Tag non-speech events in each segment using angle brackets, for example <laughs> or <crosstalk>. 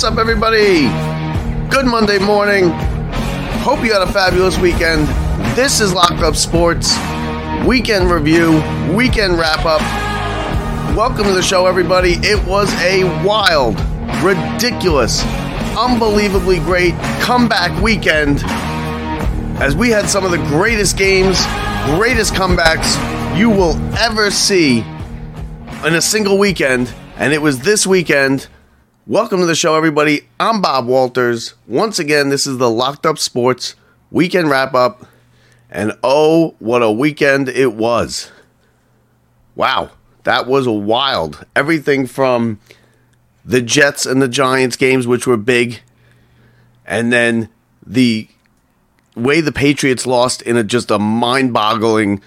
What's up, everybody? Good Monday morning. Hope you had a fabulous weekend. This is Locked Up Sports weekend review, weekend wrap up. Welcome to the show, everybody. It was a wild, ridiculous, unbelievably great comeback weekend as we had some of the greatest games, greatest comebacks you will ever see in a single weekend. And it was this weekend. Welcome to the show, everybody. I'm Bob Walters. Once again, this is the Locked Up Sports weekend wrap up. And oh, what a weekend it was! Wow, that was wild. Everything from the Jets and the Giants games, which were big, and then the way the Patriots lost in a just a mind boggling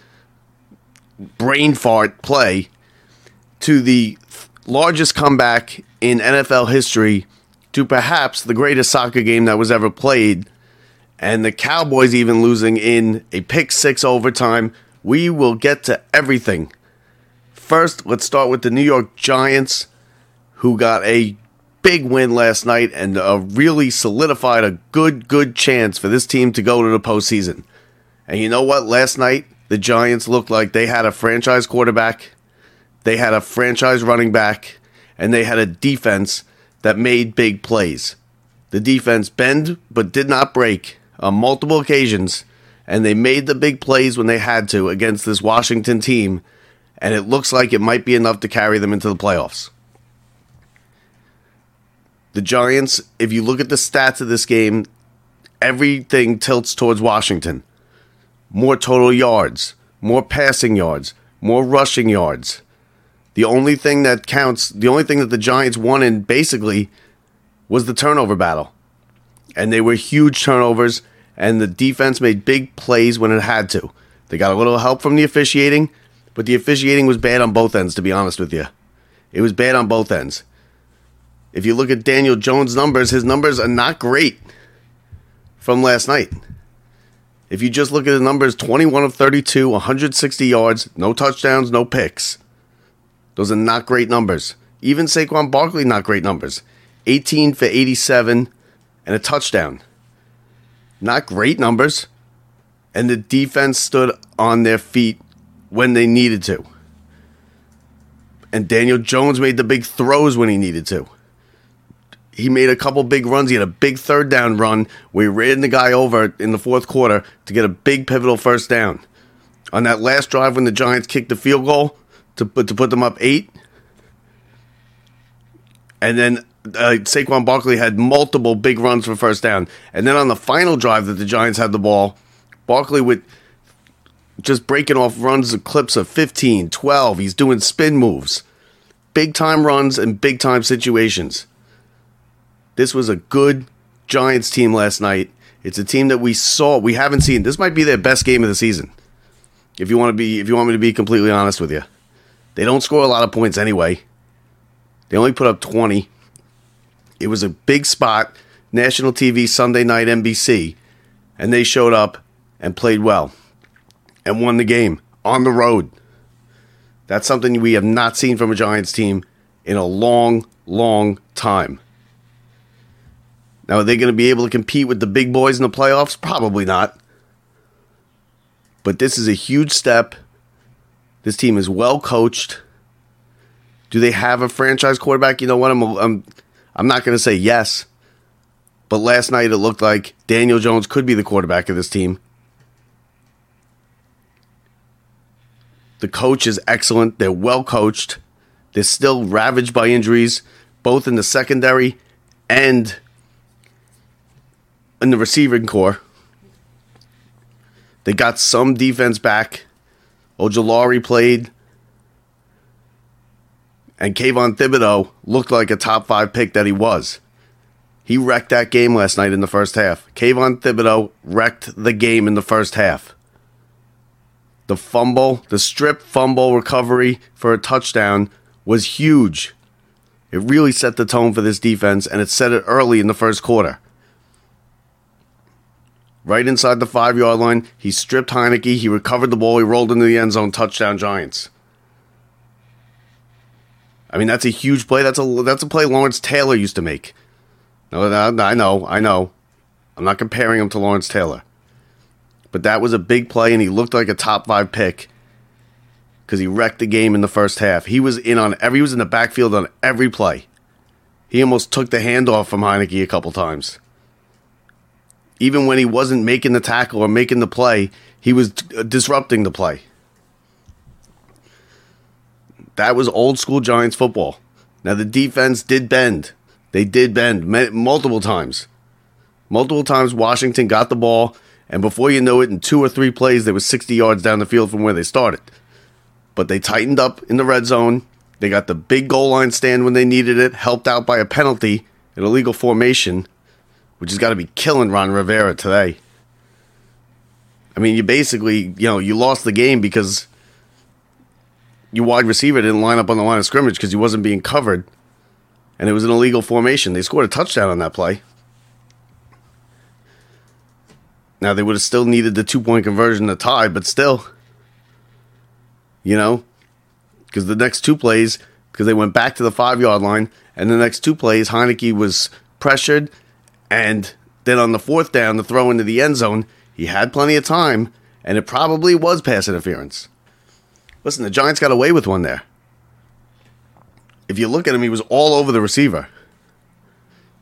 brain fart play to the largest comeback in NFL history to perhaps the greatest soccer game that was ever played and the Cowboys even losing in a pick six overtime. We will get to everything. First, let's start with the New York Giants, who got a big win last night and really solidified a good, good chance for this team to go to the postseason. And you know what? Last night, the Giants looked like they had a franchise quarterback, they had a franchise running back, and they had a defense that made big plays. The defense bend but did not break on multiple occasions, and they made the big plays when they had to against this Washington team, and it looks like it might be enough to carry them into the playoffs. The Giants, if you look at the stats of this game, everything tilts towards Washington. More total yards, more passing yards, more rushing yards. The only thing that counts, the only thing that the Giants won in basically was the turnover battle. And they were huge turnovers, and the defense made big plays when it had to. They got a little help from the officiating, but the officiating was bad on both ends, to be honest with you. It was bad on both ends. If you look at Daniel Jones' numbers, his numbers are not great from last night. If you just look at the numbers 21 of 32, 160 yards, no touchdowns, no picks. Those are not great numbers. Even Saquon Barkley, not great numbers. 18 for 87 and a touchdown. Not great numbers. And the defense stood on their feet when they needed to. And Daniel Jones made the big throws when he needed to he made a couple big runs. He had a big third down run where he ran the guy over in the fourth quarter to get a big pivotal first down. On that last drive when the Giants kicked the field goal to put, to put them up eight. And then uh, Saquon Barkley had multiple big runs for first down. And then on the final drive that the Giants had the ball, Barkley with just breaking off runs of clips of 15, 12. He's doing spin moves. Big time runs and big time situations. This was a good Giants team last night. It's a team that we saw, we haven't seen. This might be their best game of the season. If you want to be if you want me to be completely honest with you. They don't score a lot of points anyway. They only put up 20. It was a big spot, national TV Sunday night NBC, and they showed up and played well and won the game on the road. That's something we have not seen from a Giants team in a long, long time. Now, are they going to be able to compete with the big boys in the playoffs? Probably not. But this is a huge step. This team is well coached. Do they have a franchise quarterback? You know what? I'm I'm I'm not going to say yes. But last night it looked like Daniel Jones could be the quarterback of this team. The coach is excellent. They're well coached. They're still ravaged by injuries, both in the secondary and in the receiving corps. They got some defense back. Ojulari played. And Kayvon Thibodeaux looked like a top five pick that he was. He wrecked that game last night in the first half. Kayvon Thibodeaux wrecked the game in the first half. The fumble, the strip fumble recovery for a touchdown was huge. It really set the tone for this defense, and it set it early in the first quarter right inside the five yard line. He stripped Heinicke. He recovered the ball. He rolled into the end zone. Touchdown Giants. I mean, that's a huge play. That's a that's a play Lawrence Taylor used to make. No, I know, I know. I'm not comparing him to Lawrence Taylor. But that was a big play, and he looked like a top five pick because he wrecked the game in the first half. He was in on every, he was in the backfield on every play. He almost took the handoff from Heinicke a couple times. Even when he wasn't making the tackle or making the play, he was uh, disrupting the play. That was old school Giants football. Now the defense did bend. They did bend multiple times. Multiple times Washington got the ball, and before you know it, in two or three plays, they were 60 yards down the field from where they started. But they tightened up in the red zone. They got the big goal line stand when they needed it, helped out by a penalty, an illegal formation, which has got to be killing Ron Rivera today. I mean, you basically, you know, you lost the game because your wide receiver didn't line up on the line of scrimmage because he wasn't being covered, and it was an illegal formation. They scored a touchdown on that play. Now they would have still needed the two point conversion to tie, but still, you know, because the next two plays, because they went back to the five yard line, and the next two plays, Heinicke was pressured, and then on the fourth down, the throw into the end zone, he had plenty of time, and it probably was pass interference. Listen, the Giants got away with one there. If you look at him, he was all over the receiver.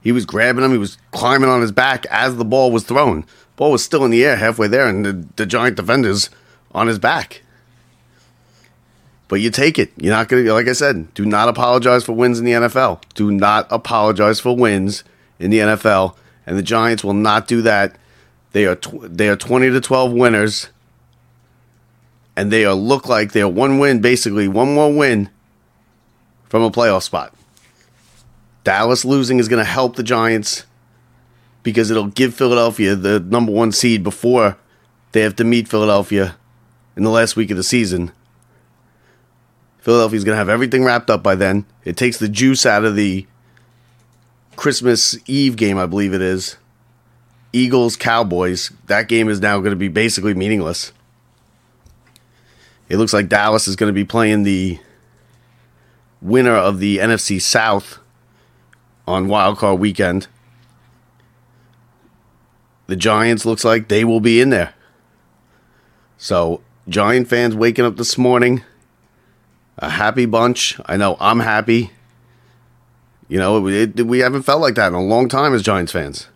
He was grabbing him, he was climbing on his back as the ball was thrown. Ball was still in the air halfway there, and the, the Giant defenders on his back. But you take it. You're not going to, like I said, do not apologize for wins in the NFL. Do not apologize for wins in the NFL. And the Giants will not do that. They are tw- they are 20 to 12 winners and they are look like they're one win, basically one more win from a playoff spot. Dallas losing is going to help the Giants because it'll give Philadelphia the number one seed before they have to meet Philadelphia in the last week of the season. Philadelphia's going to have everything wrapped up by then. It takes the juice out of the Christmas Eve game, I believe it is. Eagles Cowboys. That game is now going to be basically meaningless. It looks like Dallas is going to be playing the winner of the NFC South on wildcard weekend. The Giants looks like they will be in there. So, Giant fans waking up this morning, a happy bunch. I know I'm happy. You know, it, it, we haven't felt like that in a long time as Giants fans.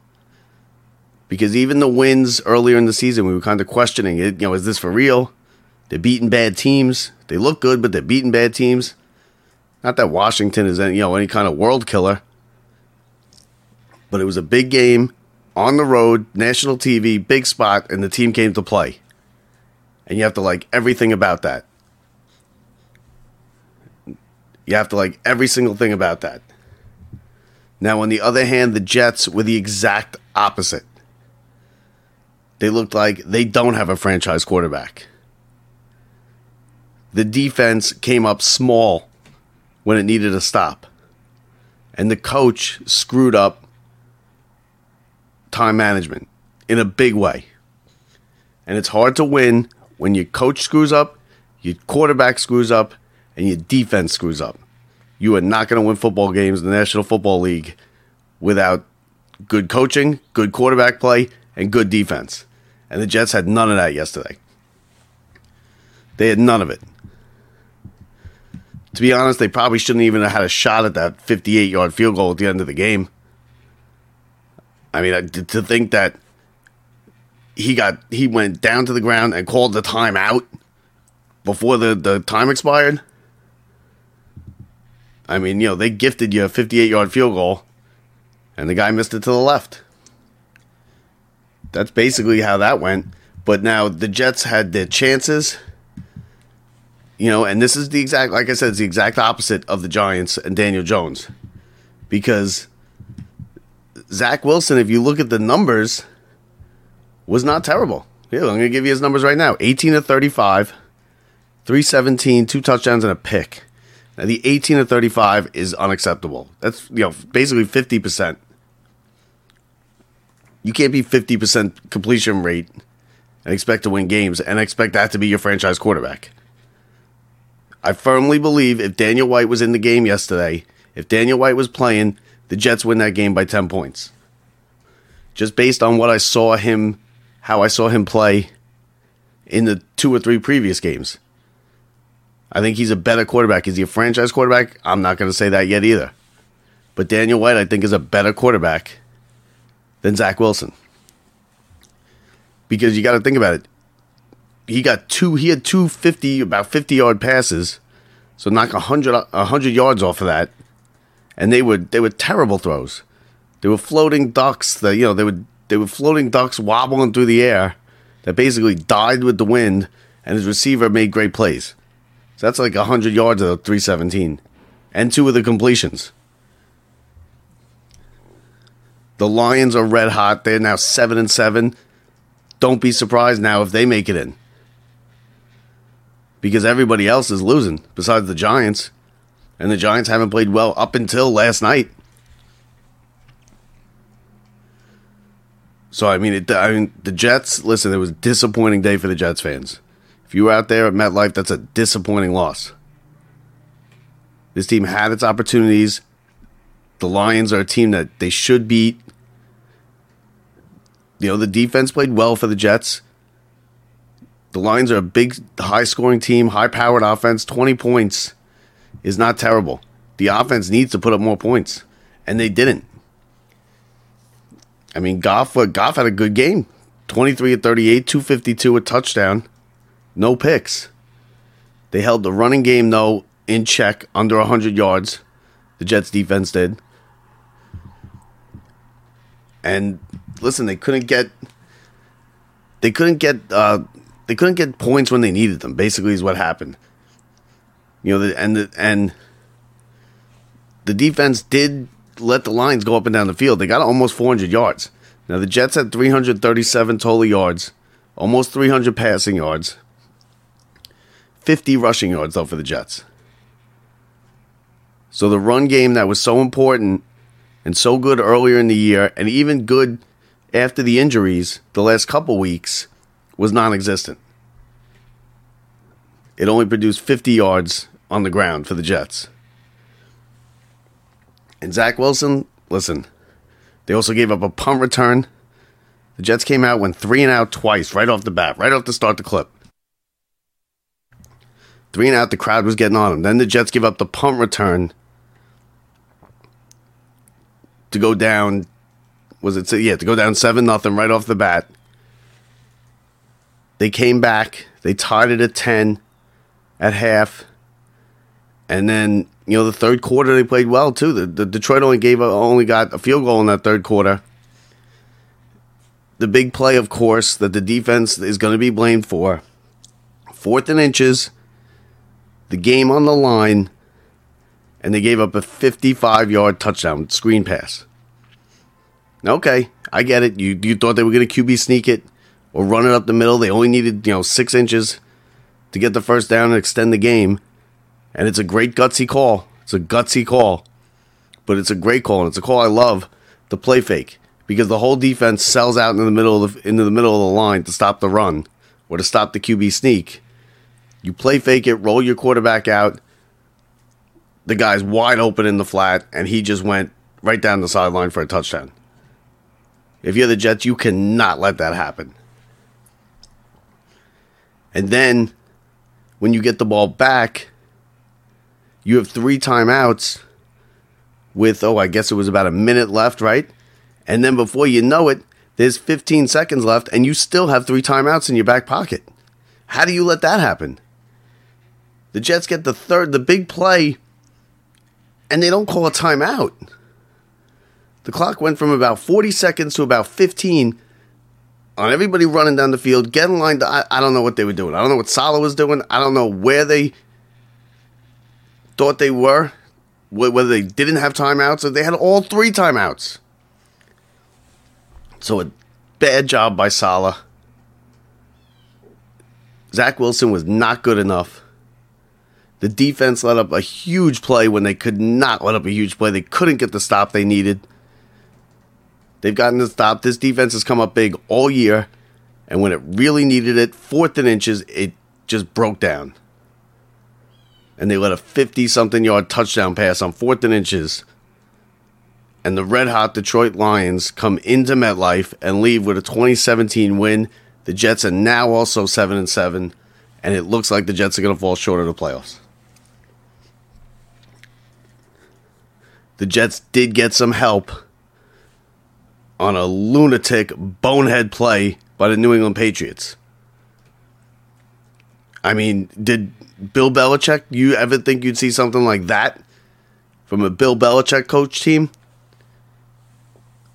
Because even the wins earlier in the season, we were kind of questioning it. You know, is this for real? They're beating bad teams. They look good, but they're beating bad teams. Not that Washington is any, you know any kind of world killer, but it was a big game on the road, national TV, big spot, and the team came to play. And you have to like everything about that. You have to like every single thing about that. Now, on the other hand, the Jets were the exact opposite. They looked like they don't have a franchise quarterback the defense came up small when it needed a stop. And the coach screwed up time management in a big way. And it's hard to win when your coach screws up, your quarterback screws up, and your defense screws up. You are not going to win football games in the National Football League without good coaching, good quarterback play, and good defense. And the Jets had none of that yesterday. They had none of it to be honest, they probably shouldn't even have had a shot at that 58 yard field goal at the end of the game. I mean, to think that he got he went down to the ground and called the timeout before the, the time expired. I mean, you know, they gifted you a 58 yard field goal and the guy missed it to the left. That's basically how that went. But now the Jets had their chances you know, and this is the exact, like I said, it's the exact opposite of the Giants and Daniel Jones. Because Zach Wilson, if you look at the numbers, was not terrible. Yeah, I'm going to give you his numbers right now 18 to 35, 317, two touchdowns, and a pick. Now, the 18 to 35 is unacceptable. That's, you know, basically 50%. You can't be 50% completion rate and expect to win games and expect that to be your franchise quarterback. I firmly believe if Daniel White was in the game yesterday, if Daniel White was playing, the Jets win that game by 10 points. just based on what I saw him, how I saw him play in the two or three previous games. I think he's a better quarterback. Is he a franchise quarterback? I'm not going to say that yet either. But Daniel White, I think, is a better quarterback than Zach Wilson. Because you got to think about it. He got two, he had two 50, about 50 yard passes. So knock 100, 100 yards off of that. And they were, they were terrible throws. They were floating ducks that, you know, they were, they were floating ducks wobbling through the air that basically died with the wind. And his receiver made great plays. So that's like 100 yards of 317. And two of the completions. The Lions are red hot. They're now 7 and 7. Don't be surprised now if they make it in. Because everybody else is losing besides the Giants. And the Giants haven't played well up until last night. So I mean, it, I mean, the Jets. Listen, it was a disappointing day for the Jets fans. If you were out there at MetLife, that's a disappointing loss. This team had its opportunities. The Lions are a team that they should beat. You know, the defense played well for the Jets. The Lions are a big, high scoring team, high powered offense. 20 points is not terrible. The offense needs to put up more points, and they didn't. I mean, Goff, Goff had a good game 23 at 38, 252, a touchdown, no picks. They held the running game, though, in check under 100 yards. The Jets defense did. And listen, they couldn't get they couldn't get uh, they couldn't get points when they needed them. Basically, is what happened. You know, the, and the, and the defense did let the Lions go up and down the field. They got almost 400 yards. Now the Jets had 337 total yards, almost 300 passing yards, 50 rushing yards though for the Jets. So the run game that was so important and so good earlier in the year, and even good after the injuries the last couple weeks, was non existent. It only produced 50 yards on the ground for the Jets. And Zach Wilson, listen, they also gave up a punt return. The Jets came out, went three and out twice, right off the bat, right off the start of the clip. Three and out, the crowd was getting on him. Then the Jets give up the punt return to go down. Was it yeah to go down seven nothing right off the bat? They came back. They tied it at ten at half, and then you know the third quarter they played well too. The, the Detroit only gave a, only got a field goal in that third quarter. The big play, of course, that the defense is going to be blamed for. Fourth and inches, the game on the line and they gave up a 55 yard touchdown screen pass. Okay, I get it. You you thought they were going to QB sneak it or run it up the middle. They only needed you know six inches to get the first down and extend the game, and it's a great gutsy call. It's a gutsy call, but it's a great call and it's a call I love. The play fake because the whole defense sells out in the middle of the, into the middle of the line to stop the run or to stop the QB sneak. You play fake it, roll your quarterback out, the guy's wide open in the flat, and he just went right down the sideline for a touchdown. If you're the Jets, you cannot let that happen. And then when you get the ball back, you have three timeouts with, oh, I guess it was about a minute left, right? And then before you know it, there's 15 seconds left, and you still have three timeouts in your back pocket. How do you let that happen? The Jets get the third, the big play and they don't call a timeout. The clock went from about 40 seconds to about 15 on everybody running down the field, getting lined up. I, I don't know what they were doing. I don't know what Saleh was doing. I don't know where they thought they were, whether they didn't have timeouts or they had all three timeouts. So a bad job by Saleh. Zach Wilson was not good enough. The defense let up a huge play when they could not let up a huge play. They couldn't get the stop they needed. They've gotten the stop. This defense has come up big all year. And when it really needed it, fourth and inches, it just broke down. And they let a 50 something yard touchdown pass on fourth and inches and the red hot Detroit Lions come into MetLife and leave with a 2017 win. The Jets are now also 7 and 7, and it looks like the Jets are going to fall short of the playoffs. The Jets did get some help on a lunatic bonehead play by the New England Patriots. I mean, did Bill Belichick, you ever think you'd see something like that from a Bill Belichick coach team?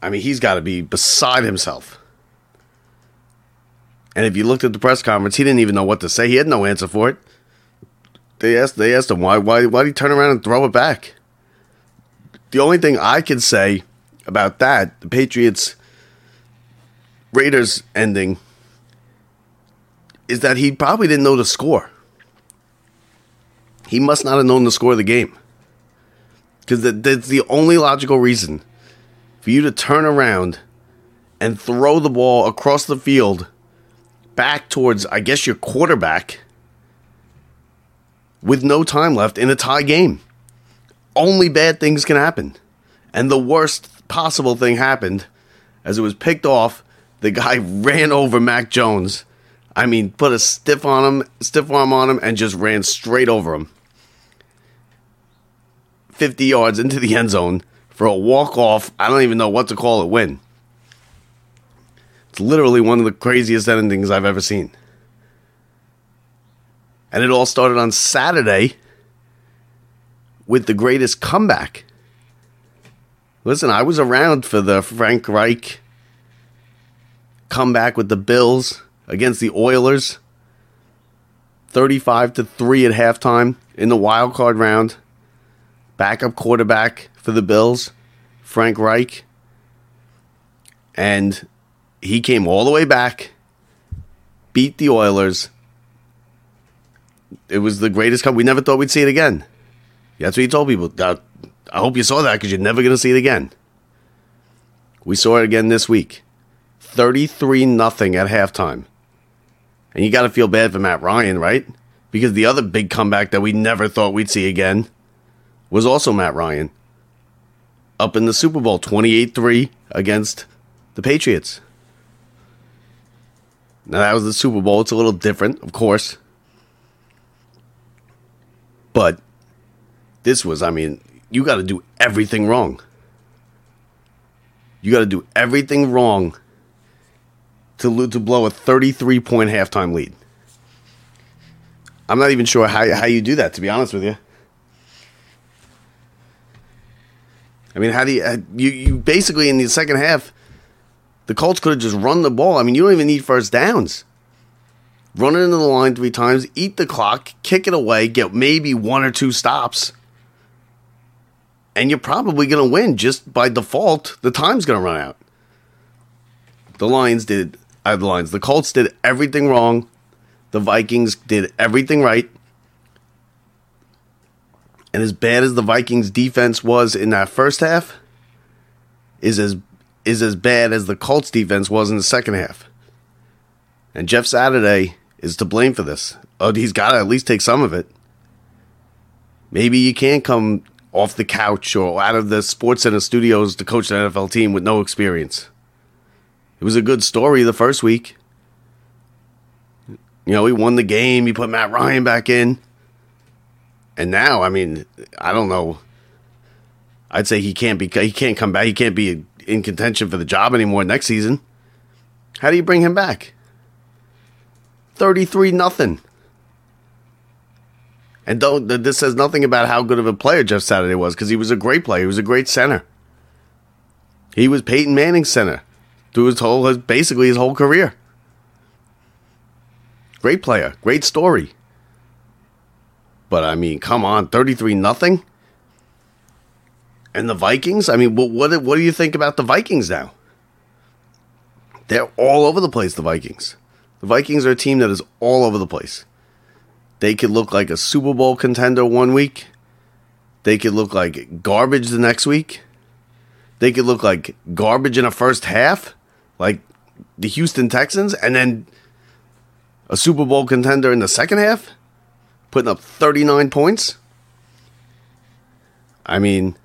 I mean, he's got to be beside himself. And if you looked at the press conference, he didn't even know what to say. He had no answer for it. They asked they asked him why why why did he turn around and throw it back? The only thing I can say about that, the Patriots Raiders ending, is that he probably didn't know the score. He must not have known the score of the game. Because that's the only logical reason for you to turn around and throw the ball across the field back towards, I guess, your quarterback with no time left in a tie game. Only bad things can happen. And the worst possible thing happened as it was picked off. The guy <laughs> ran over Mac Jones. I mean, put a stiff on him, stiff arm on him, and just ran straight over him. 50 yards into the end zone for a walk off. I don't even know what to call it win. It's literally one of the craziest endings I've ever seen. And it all started on Saturday with the greatest comeback. Listen, I was around for the Frank Reich comeback with the Bills against the Oilers. 35 to 3 at halftime in the wild card round. Backup quarterback for the Bills, Frank Reich. And he came all the way back, beat the Oilers. It was the greatest cup. We never thought we'd see it again. That's what he told people. I hope you saw that because you're never going to see it again. We saw it again this week. 33 nothing at halftime. And you got to feel bad for Matt Ryan, right? Because the other big comeback that we never thought we'd see again was also Matt Ryan up in the Super Bowl 28 3 against the Patriots. Now, that was the Super Bowl. It's a little different, of course. But this was, I mean, you got to do everything wrong. You got to do everything wrong to, to blow a 33 point halftime lead. I'm not even sure how, how you do that, to be honest with you. I mean, how do you, uh, you, you basically in the second half, the Colts could have just run the ball. I mean, you don't even need first downs. Run it into the line three times, eat the clock, kick it away, get maybe one or two stops, and you're probably going to win just by default. The time's going to run out. The Lions did, uh, the Lions, the Colts did everything wrong. The Vikings did everything right. And as bad as the Vikings defense was in that first half, is as is as bad as the Colts defense was in the second half. And Jeff Saturday is to blame for this. Oh, he's got to at least take some of it. Maybe you can't come off the couch or out of the Sports Center studios to coach an NFL team with no experience. It was a good story the first week. You know, he won the game. He put Matt Ryan back in. And now, I mean, I don't know. I'd say he can't be. He can't come back. He can't be in contention for the job anymore next season. How do you bring him back? Thirty-three nothing. And don't this says nothing about how good of a player Jeff Saturday was because he was a great player. He was a great center. He was Peyton Manning's center through his whole, his, basically his whole career. Great player, great story. But I mean, come on, 33 nothing. And the Vikings? I mean, what, what what do you think about the Vikings now? They're all over the place, the Vikings. The Vikings are a team that is all over the place. They could look like a Super Bowl contender one week. They could look like garbage the next week. They could look like garbage in a first half, like the Houston Texans, and then a Super Bowl contender in the second half putting up 39 points. I mean,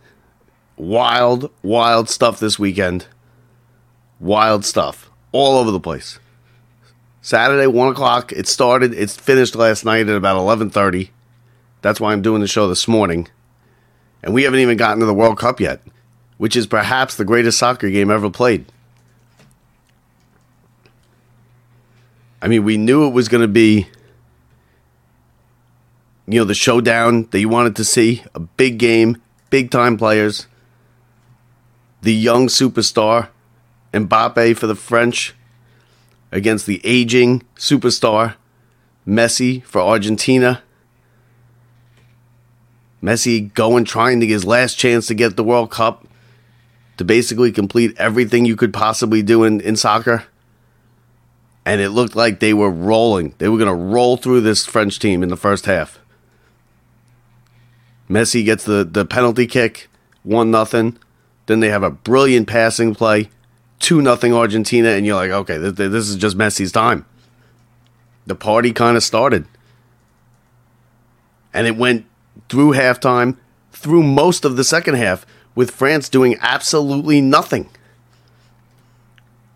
wild, wild stuff this weekend. Wild stuff all over the place. Saturday, one o'clock. It started. It's finished last night at about eleven thirty. That's why I'm doing the show this morning, and we haven't even gotten to the World Cup yet, which is perhaps the greatest soccer game ever played. I mean, we knew it was going to be, you know, the showdown that you wanted to see a big game, big time players, the young superstar, Mbappe for the French against the aging superstar, Messi for Argentina. Messi going trying to get his last chance to get the World Cup to basically complete everything you could possibly do in, in soccer and it looked like they were rolling. They were going to roll through this French team in the first half. Messi gets the, the penalty kick, 1 nothing. Then they have a brilliant passing play, 2 nothing Argentina, and you're like, okay, this, this is just Messi's time. The party kind of started. And it went through halftime, through most of the second half, with France doing absolutely nothing.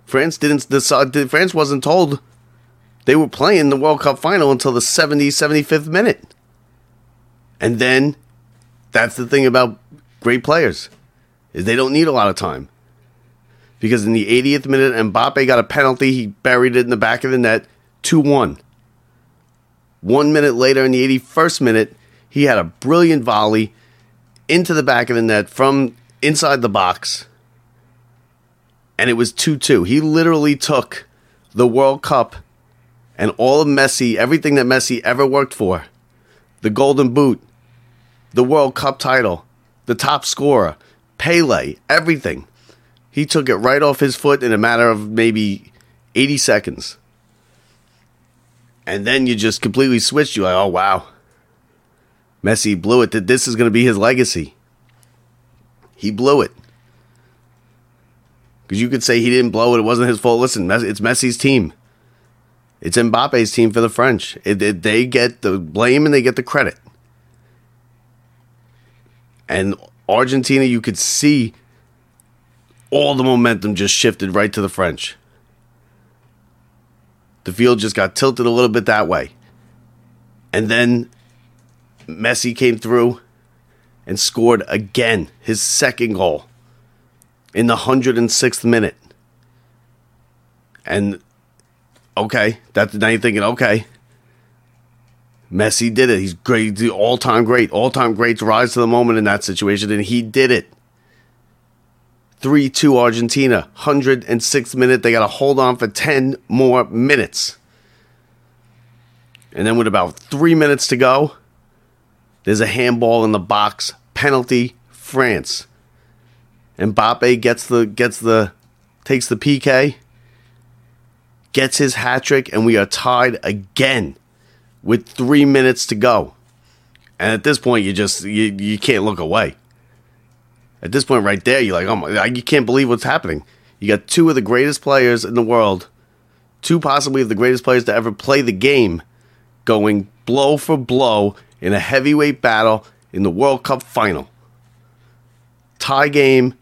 France didn't decide. France wasn't told they were playing the World Cup final until the 70, 75th minute. And then that's the thing about great players is they don't need a lot of time. Because in the 80th minute, Mbappe got a penalty. He buried it in the back of the net, 2 1. One minute later, in the 81st minute, he had a brilliant volley into the back of the net from inside the box and it was 2 2. He literally took the World Cup and all of Messi, everything that Messi ever worked for the Golden Boot, the World Cup title, the top scorer, Pele, everything. He took it right off his foot in a matter of maybe 80 seconds. And then you just completely switched. You're like, oh, wow. Messi blew it. That this is going to be his legacy. He blew it. Because you could say he didn't blow it; it wasn't his fault. Listen, it's Messi's team. It's Mbappe's team for the French. It, it, they get the blame and they get the credit. And Argentina, you could see all the momentum just shifted right to the French. The field just got tilted a little bit that way. And then Messi came through and scored again, his second goal in the 106th minute. And okay, that's now you're thinking, okay, Messi did it. He's great, all time great. All time greats rise to the moment in that situation, and he did it. 3 2 Argentina, 106th minute. They got to hold on for 10 more minutes. And then, with about three minutes to go, there's a handball in the box. Penalty, France. And Mbappe gets the gets the takes the PK, gets his hat trick, and we are tied again with three minutes to go. And at this point, you just you, you can't look away. At this point, right there, you're like, oh my, you can't believe what's happening. You got two of the greatest players in the world, two possibly of the greatest players to ever play the game, going blow for blow in a heavyweight battle in the World Cup final. Tie game,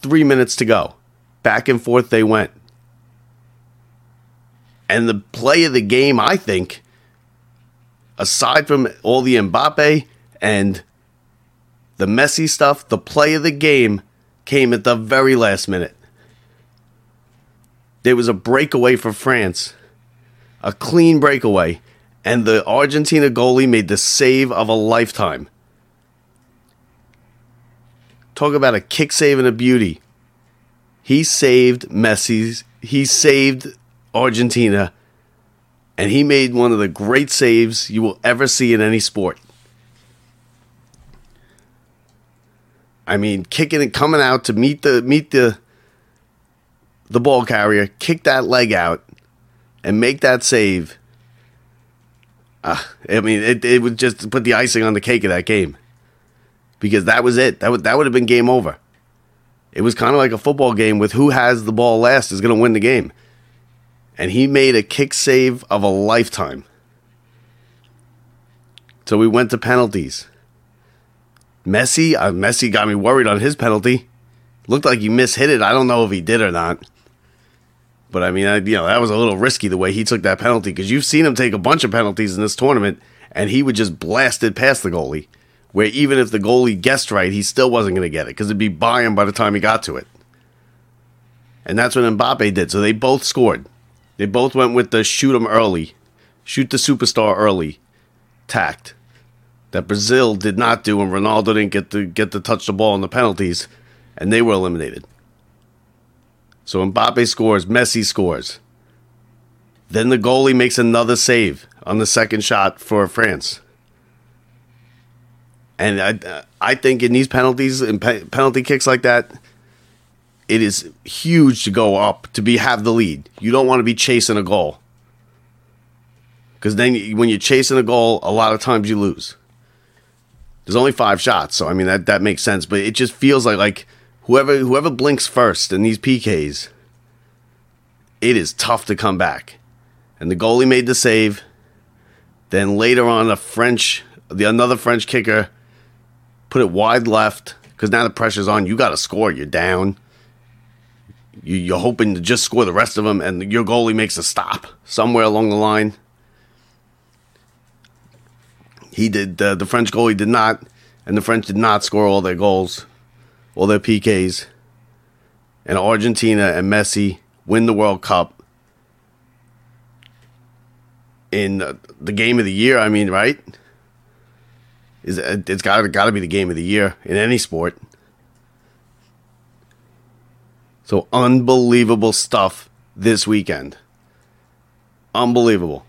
Three minutes to go. Back and forth they went. And the play of the game, I think, aside from all the Mbappe and the Messi stuff, the play of the game came at the very last minute. There was a breakaway for France, a clean breakaway, and the Argentina goalie made the save of a lifetime. Talk about a kick save and a beauty. He saved Messi's. He saved Argentina, and he made one of the great saves you will ever see in any sport. I mean, kicking it, coming out to meet the meet the the ball carrier, kick that leg out, and make that save. Uh, I mean, it, it would just put the icing on the cake of that game because that was it. That would that would have been game over. It was kind of like a football game with who has the ball last is going to win the game. And he made a kick save of a lifetime. So we went to penalties. Messi, uh, Messi got me worried on his penalty. Looked like he mishit it. I don't know if he did or not. But I mean, I, you know, that was a little risky the way he took that penalty because you've seen him take a bunch of penalties in this tournament, and he would just blast it past the goalie. Where even if the goalie guessed right, he still wasn't going to get it because it'd be by him by the time he got to it. And that's what Mbappe did. So they both scored. They both went with the shoot him early, shoot the superstar early tact that Brazil did not do, and Ronaldo didn't get to get to touch the ball in the penalties, and they were eliminated. So Mbappe scores, Messi scores. Then the goalie makes another save on the second shot for France. And I, I think in these penalties and pe- penalty kicks like that, it is huge to go up to be have the lead. You don't want to be chasing a goal because then when you're chasing a goal, a lot of times you lose. There's only five shots, so I mean that that makes sense. But it just feels like like whoever whoever blinks first in these PKs, it is tough to come back. And the goalie made the save. Then later on, a French, the another French kicker, put it wide left because now the pressure's on. You got to score. You're down. You, you're hoping to just score the rest of them, and your goalie makes a stop somewhere along the line. He did. Uh, the French goalie did not, and the French did not score all their goals, all their PKs. And Argentina and Messi win the World Cup in uh, the game of the year. I mean, right? Is it's got got to be the game of the year in any sport. So unbelievable stuff this weekend. Unbelievable.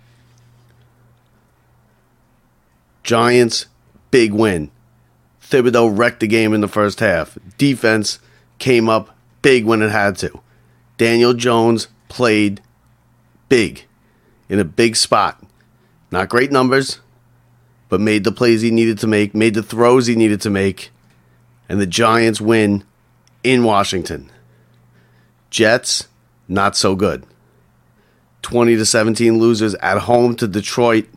Giants, big win. Thibodeaux wrecked the game in the first half. Defense came up big when it had to. Daniel Jones played big in a big spot. Not great numbers, but made the plays he needed to make, made the throws he needed to make, and the Giants win in Washington. Jets, not so good. 20 to 17 losers at home to Detroit.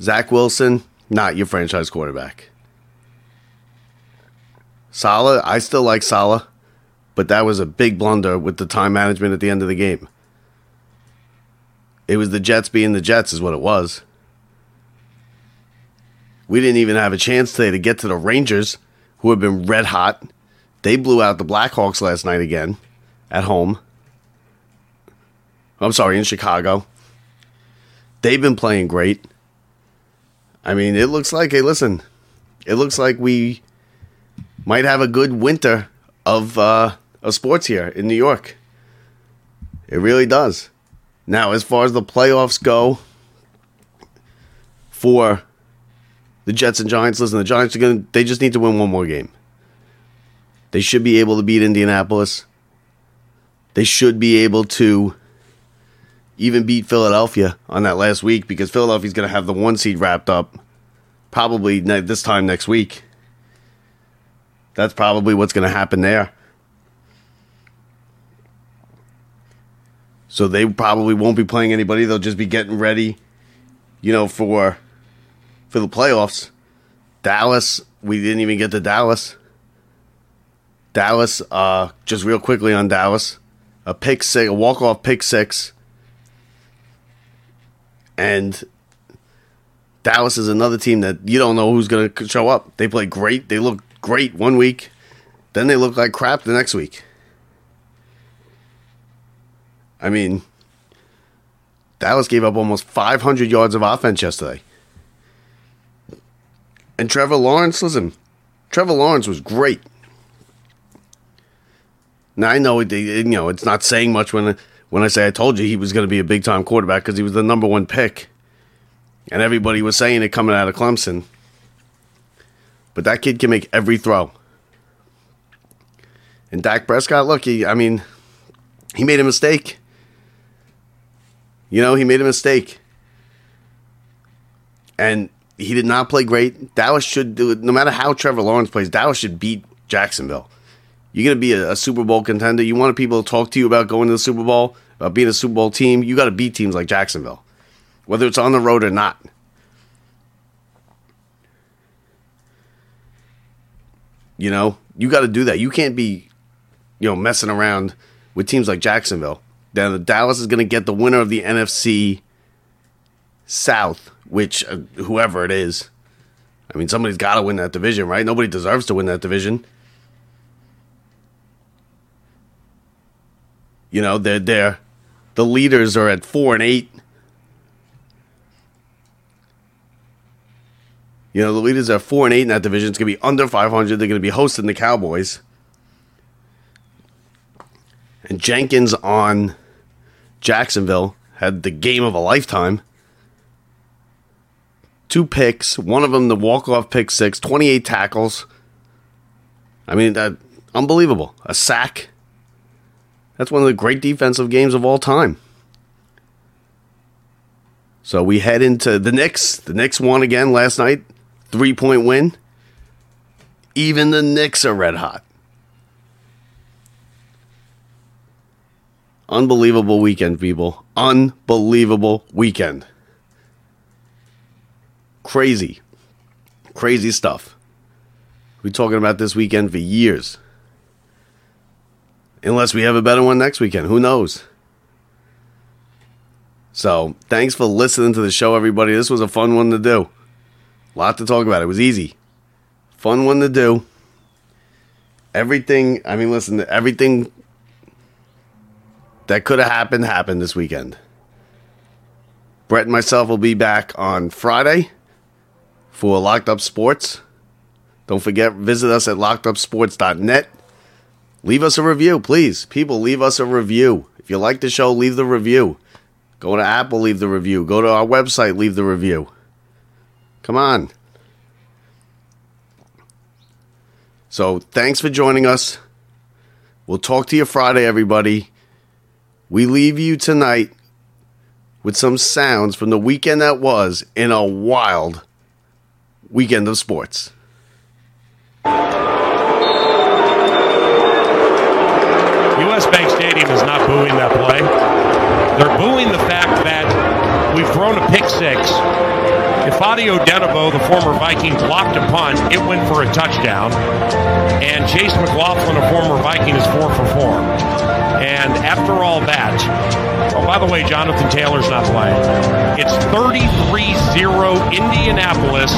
Zach Wilson, not your franchise quarterback. Saleh, I still like Saleh, but that was a big blunder with the time management at the end of the game. It was the Jets being the Jets, is what it was. We didn't even have a chance today to get to the Rangers, who have been red hot. They blew out the Blackhawks last night again at home. I'm sorry, in Chicago. They've been playing great. I mean, it looks like, hey, listen, it looks like we might have a good winter of, uh, of sports here in New York. It really does. Now, as far as the playoffs go for the Jets and Giants, listen, the Giants are going to, they just need to win one more game. They should be able to beat Indianapolis. They should be able to even beat Philadelphia on that last week because Philadelphia's going to have the one seed wrapped up probably ne- this time next week. That's probably what's going to happen there. So they probably won't be playing anybody. They'll just be getting ready, you know, for for the playoffs. Dallas, we didn't even get to Dallas. Dallas, uh, just real quickly on Dallas, a pick six, a walk off pick six and Dallas is another team that you don't know who's going to show up. They play great. They look great one week, then they look like crap the next week. I mean, Dallas gave up almost 500 yards of offense yesterday. And Trevor Lawrence, listen, Trevor Lawrence was great. Now I know it, you know it's not saying much when when I say I told you he was going to be a big time quarterback because he was the number one pick. And everybody was saying it coming out of Clemson. But that kid can make every throw. And Dak Prescott, he, I mean, he made a mistake. You know, he made a mistake. And he did not play great. Dallas should do it. No matter how Trevor Lawrence plays, Dallas should beat Jacksonville. You're going to be a, a, Super Bowl contender. You want people to talk to you about going to the Super Bowl, about being a Super Bowl team. You got to beat teams like Jacksonville, whether it's on the road or not. You know, you got to do that. You can't be, you know, messing around with teams like Jacksonville. Then the Dallas is going to get the winner of the NFC South, which uh, whoever it is. I mean, somebody's got to win that division, right? Nobody deserves to win that division. You know, they're there. The leaders are at four and eight. You know, the leaders are four and eight in that division. It's to be under 500. They're going to be hosting the Cowboys. And Jenkins on Jacksonville had the game of a lifetime. Two picks, one of them the walk-off pick six, 28 tackles. I mean, that unbelievable. A sack. That's one of the great defensive games of all time. So we head into the Knicks. The Knicks won again last night. Three point win. Even the Knicks are red hot. Unbelievable weekend, people. Unbelievable weekend. Crazy. Crazy stuff. We're talking about this weekend for years. Unless we have a better one next weekend. Who knows? So, thanks for listening to the show, everybody. This was a fun one to do. A lot to talk about. It was easy. Fun one to do. Everything, I mean, listen, everything that could have happened happened this weekend. Brett and myself will be back on Friday for Locked Up Sports. Don't forget, visit us at lockedupsports.net. Leave us a review, please. People, leave us a review. If you like the show, leave the review. Go to Apple, leave the review. Go to our website, leave the review. Come on. So, thanks for joining us. We'll talk to you Friday, everybody. We leave you tonight with some sounds from the weekend that was in a wild weekend of sports. US Bank Stadium is not booing that play. They're booing the fact that we've thrown a pick six. Ifeadi Odenigbo, the former Viking, blocked a punt. It went for a touchdown. And Chase McLaughlin, a former Viking, is four for four. And after all that, oh, by the way, Jonathan Taylor's not playing. It's 33 0 Indianapolis.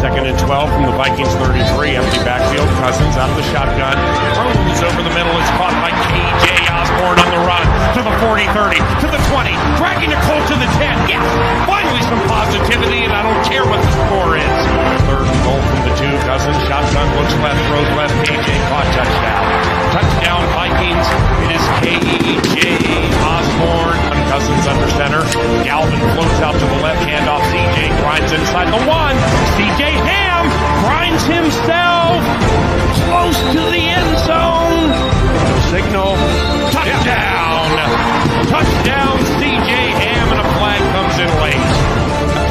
Second and 12 from the Vikings 33. Empty backfield. Cousins out of the shotgun. Throws over the middle. It's caught by KJ Osborn on the run to the 40 30, to the 20, dragging the Colt to the 10. Yeah, finally some positivity, and I don't care what the score is. Third and goal from the two. Cousins shotgun looks left, throws left. KJ caught touchdown. Touchdown Vikings. It is KJ Osborn. Cousins under center. Dalvin floats out to the left hand off CJ. Grinds inside the one. CJ Ham grinds himself close to the end zone. Signal. Touchdown. Touchdown CJ Ham and a flag comes in late.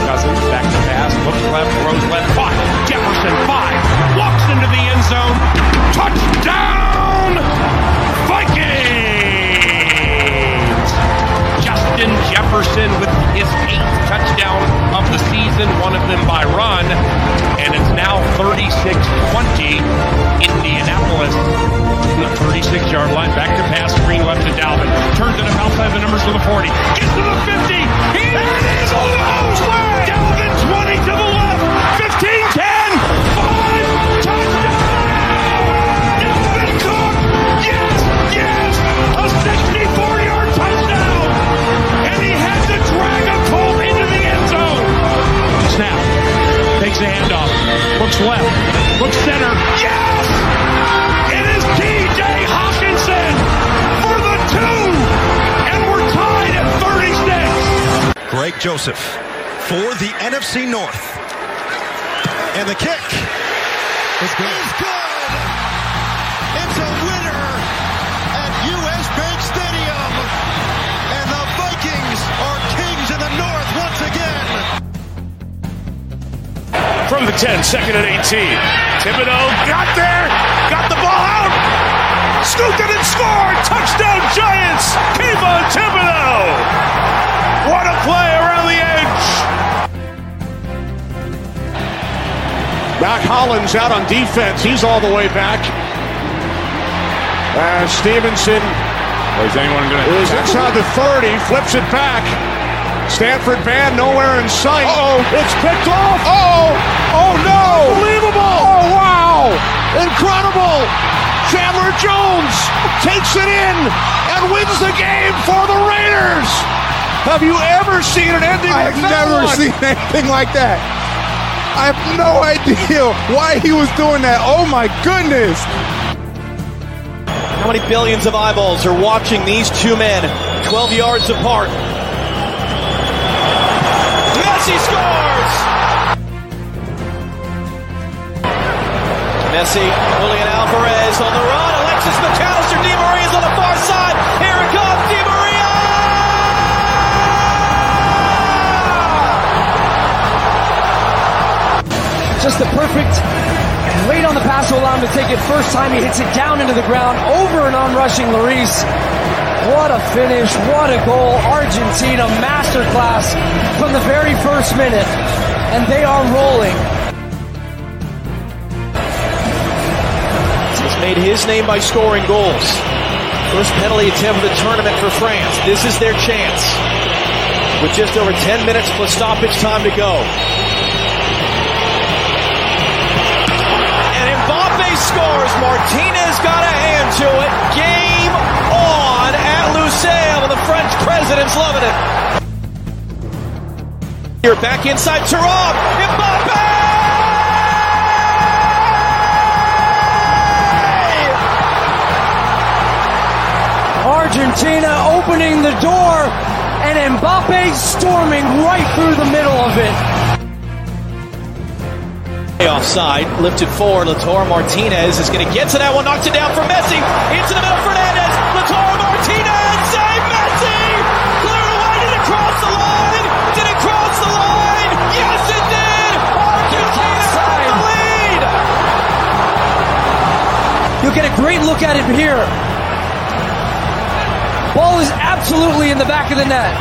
Cousins back to pass. Looks left. Throws left. Five. Jefferson five. Walks into the end zone. Touchdown. Vikings. Justin Jefferson with his eighth touchdown of the season, one of them by run, and it's now 36-20 Indianapolis. The 36-yard line, back to pass, screen left to Dalvin. Turns it up outside the numbers to the 40. Gets to the 50. He is almost Joseph for the NFC North. And the kick is good. It's good. It's a winner at US Bank Stadium. And the Vikings are kings in the North once again. From the 10, second and 18. Thibodeaux got there, got the ball out, scooped it and scored. Touchdown Giants, Kayvon Thibodeaux. What a play Mack Hollins out on defense. He's all the way back. Uh, Stevenson is anyone going to? Is inside the 30, flips it back. Stanford band nowhere in sight. Oh, it's picked off. Oh, oh no! Unbelievable! Oh wow! Incredible! Chandler Jones takes it in and wins the game for the Raiders. Have you ever seen an ending like that? I like never one? seen anything like that. I have no idea why he was doing that. Oh my goodness! How many billions of eyeballs are watching these two men 12 yards apart? Messi scores! Messi, Julian Alvarez on the run. Alexis Just the perfect late on the pass to allow him to take it. First time he hits it down into the ground over on rushing Lloris. What a finish. What a goal. Argentina masterclass from the very first minute. And they are rolling. He's made his name by scoring goals. First penalty attempt of the tournament for France. This is their chance. With just over 10 minutes plus stoppage time to go. Scores. Martinez got a hand to it. Game on at Lusail, and the French president's loving it. Here, back inside Thuram. Mbappe! Argentina opening the door and Mbappe storming right through the middle of it. Offside, lifted forward. Lautaro Martinez is going to get to that one, knocks it down for Messi. Into the middle, Fernandez. Lautaro Martinez, save Messi! Cleared away, did it cross the line? Did it cross the line? Yes, it did! Argentina has the lead! You'll get a great look at it here. Ball is absolutely in the back of the net.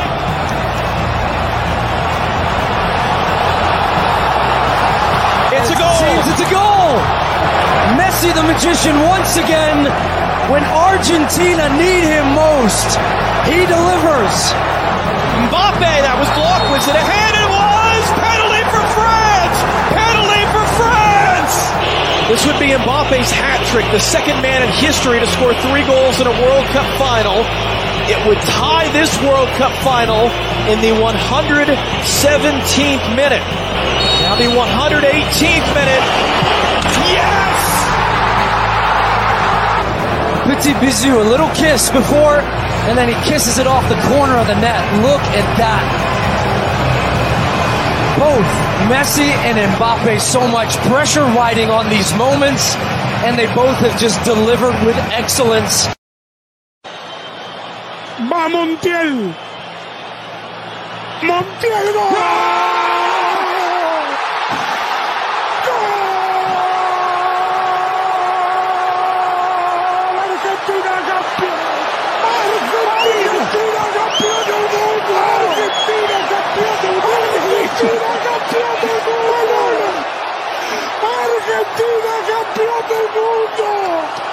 Messi the magician once again. When Argentina need him most, he delivers. Mbappe, that was blocked. Was it a hand? It was! Penalty for France! Penalty for France! This would be Mbappe's hat trick, the second man in history to score three goals in a World Cup final. It would tie this World Cup final in the 117th minute. Now the 118th minute. Petit bisou, a little kiss before, and then he kisses it off the corner of the net. Look at that. Both Messi and Mbappe, so much pressure riding on these moments, and they both have just delivered with excellence. Va Montiel. Montiel gol. Argentina é campeão do mundo!